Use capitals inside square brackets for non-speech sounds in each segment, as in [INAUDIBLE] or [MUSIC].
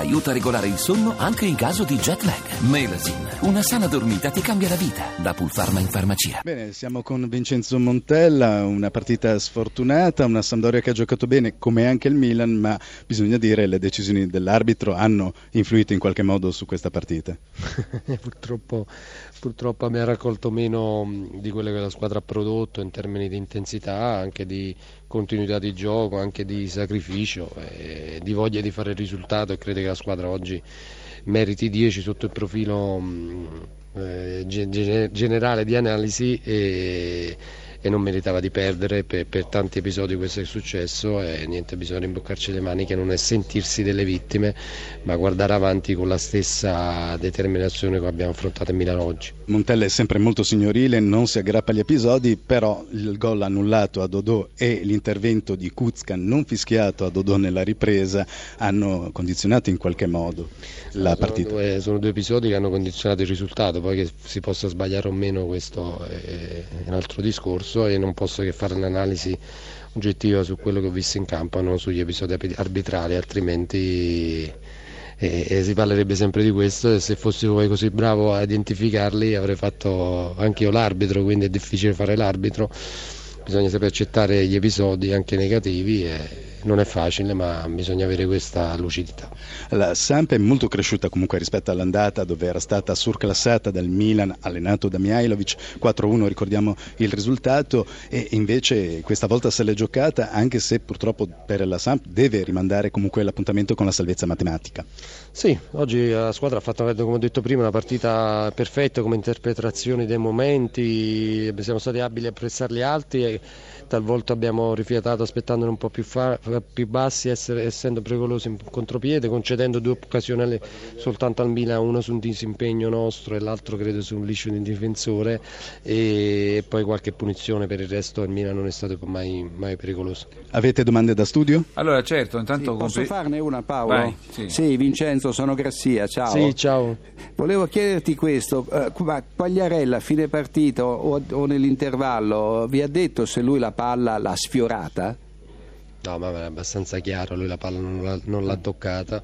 aiuta a regolare il sonno anche in caso di jet lag. Melasin, una sana dormita ti cambia la vita. Da Pulpharma in farmacia. Bene, siamo con Vincenzo Montella, una partita sfortunata, una Sampdoria che ha giocato bene come anche il Milan, ma bisogna dire che le decisioni dell'arbitro hanno influito in qualche modo su questa partita. [LAUGHS] purtroppo, purtroppo abbiamo raccolto meno di quello che la squadra ha prodotto in termini di intensità, anche di continuità di gioco, anche di sacrificio, e di voglia di fare il risultato e credo che la squadra oggi meriti 10 sotto il profilo eh, generale di analisi e, e non meritava di perdere per, per, tanti episodi questo è successo e niente bisogna rimboccarci le maniche non è sentirsi delle vittime ma guardare avanti con la stessa determinazione che abbiamo affrontato in Milano oggi. Montella è sempre molto signorile non si aggrappa agli episodi però il gol annullato a Dodò e l'intervento di Kuzka non fischiato a Dodò nella ripresa hanno condizionato in qualche modo la sono partita. due, sono due episodi che hanno condizionato il risultato poi che si possa sbagliare o meno questo è un altro discorso corso e non posso che fare un'analisi oggettiva su quello che ho visto in campo, non sugli episodi arbitrali, altrimenti e, e si parlerebbe sempre di questo e se fossi poi così bravo a identificarli avrei fatto anche io l'arbitro, quindi è difficile fare l'arbitro, bisogna sapere accettare gli episodi anche negativi e, non è facile, ma bisogna avere questa lucidità. La Samp è molto cresciuta comunque rispetto all'andata dove era stata surclassata dal Milan, allenato da Mihailovic, 4-1 ricordiamo il risultato e invece questa volta se l'è giocata anche se purtroppo per la Samp deve rimandare comunque l'appuntamento con la salvezza matematica. Sì, oggi la squadra ha fatto, come ho detto prima, una partita perfetta come interpretazione dei momenti, siamo stati abili a pressarli alti e talvolta abbiamo rifiatato aspettandoli un po' più, fa, più bassi, essere, essendo pericolosi in contropiede, concedendo due occasioni soltanto al Milan, uno su un disimpegno nostro e l'altro credo su un liscio di difensore e poi qualche punizione per il resto il Milan non è stato mai, mai pericoloso. Avete domande da studio? Allora certo, intanto... Sì, posso farne una Paolo? Vai, sì. sì, Vincenzo, sono Grassia, ciao. Sì, ciao. Volevo chiederti questo, uh, Quagliarella a fine partita o, o nell'intervallo vi ha detto se lui la palla l'ha sfiorata? No, ma è abbastanza chiaro, lui la palla non l'ha, non l'ha toccata.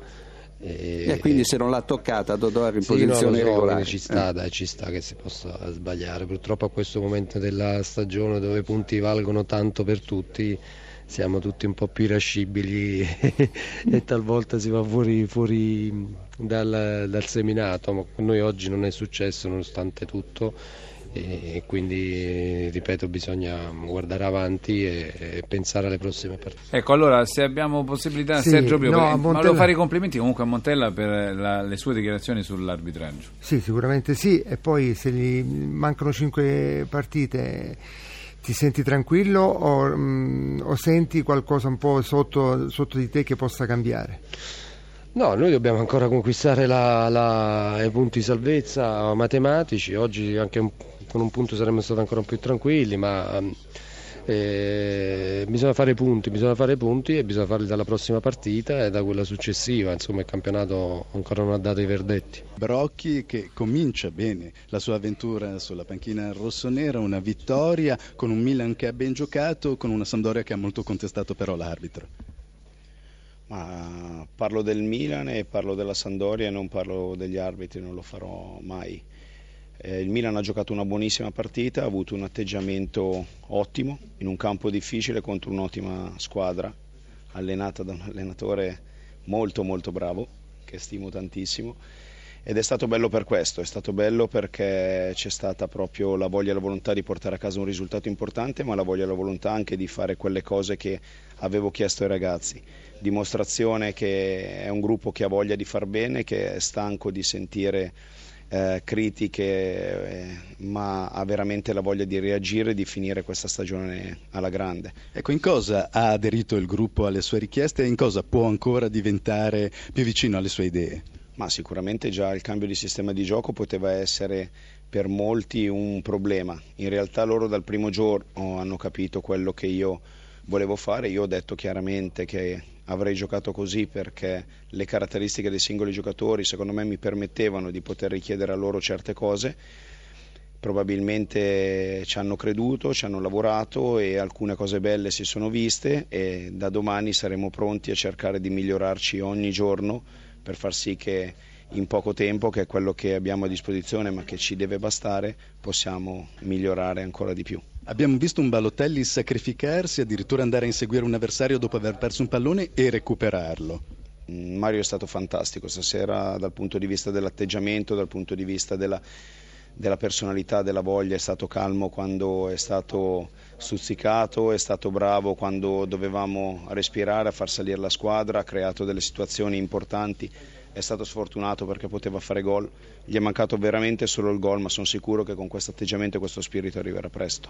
E, e, quindi se non l'ha toccata Dodò era in sì, posizione no, regolare ci sta, eh. dai, ci sta che si possa sbagliare purtroppo a questo momento della stagione dove i punti valgono tanto per tutti siamo tutti un po' più irascibili [LAUGHS] e talvolta si va fuori, fuori dal, dal, seminato ma noi oggi non è successo nonostante tutto e quindi ripeto bisogna guardare avanti e, pensare alle prossime partite. Ecco allora se abbiamo possibilità sì, Sergio Pio, no, per, Montella... volevo fare i complimenti comunque a Montella per la, le sue dichiarazioni sull'arbitraggio. Sì sicuramente sì e poi se gli mancano cinque partite ti senti tranquillo o, mh, mm, o senti qualcosa un po' sotto, sotto di te che possa cambiare? No, noi dobbiamo ancora conquistare la, la, i punti di salvezza matematici, oggi anche un, con un punto saremmo stati ancora più tranquilli, ma eh, bisogna fare punti, bisogna fare punti e bisogna farli dalla prossima partita e da quella successiva, insomma il campionato ancora non ha dato i verdetti. Brocchi che comincia bene la sua avventura sulla panchina rossonera, una vittoria con un Milan che ha ben giocato, con una Sampdoria che ha molto contestato però l'arbitro. Ma parlo del Milan e parlo della Sandoria e non parlo degli arbitri, non lo farò mai. Eh, il Milan ha giocato una buonissima partita, ha avuto un atteggiamento ottimo in un campo difficile contro un'ottima squadra allenata da un allenatore molto molto bravo che stimo tantissimo ed è stato bello per questo, è stato bello perché c'è stata proprio la voglia e la volontà di portare a casa un risultato importante, ma la voglia e la volontà anche di fare quelle cose che avevo chiesto ai ragazzi. Dimostrazione che è un gruppo che ha voglia di far bene, che è stanco di sentire eh, critiche, eh, ma ha veramente la voglia di reagire e di finire questa stagione alla grande. Ecco, in cosa ha aderito il gruppo alle sue richieste e in cosa può ancora diventare più vicino alle sue idee? Ma sicuramente già il cambio di sistema di gioco poteva essere per molti un problema. In realtà loro dal primo giorno hanno capito quello che io volevo fare. Io ho detto chiaramente che avrei giocato così perché le caratteristiche dei singoli giocatori secondo me mi permettevano di poter richiedere a loro certe cose probabilmente ci hanno creduto, ci hanno lavorato e alcune cose belle si sono viste e da domani saremo pronti a cercare di migliorarci ogni giorno per far sì che in poco tempo, che è quello che abbiamo a disposizione ma che ci deve bastare, possiamo migliorare ancora di più. Abbiamo visto un Balotelli sacrificarsi, addirittura andare a inseguire un avversario dopo aver perso un pallone e recuperarlo. Mm, Mario è stato fantastico stasera dal punto di vista dell'atteggiamento, dal punto di vista della, della personalità, della voglia, è stato calmo quando è stato stuzzicato, è stato bravo quando dovevamo respirare, a far salire la squadra, ha creato delle situazioni importanti, è stato sfortunato perché poteva fare gol, gli è mancato veramente solo il gol, ma sono sicuro che con questo atteggiamento e questo spirito arriverà presto.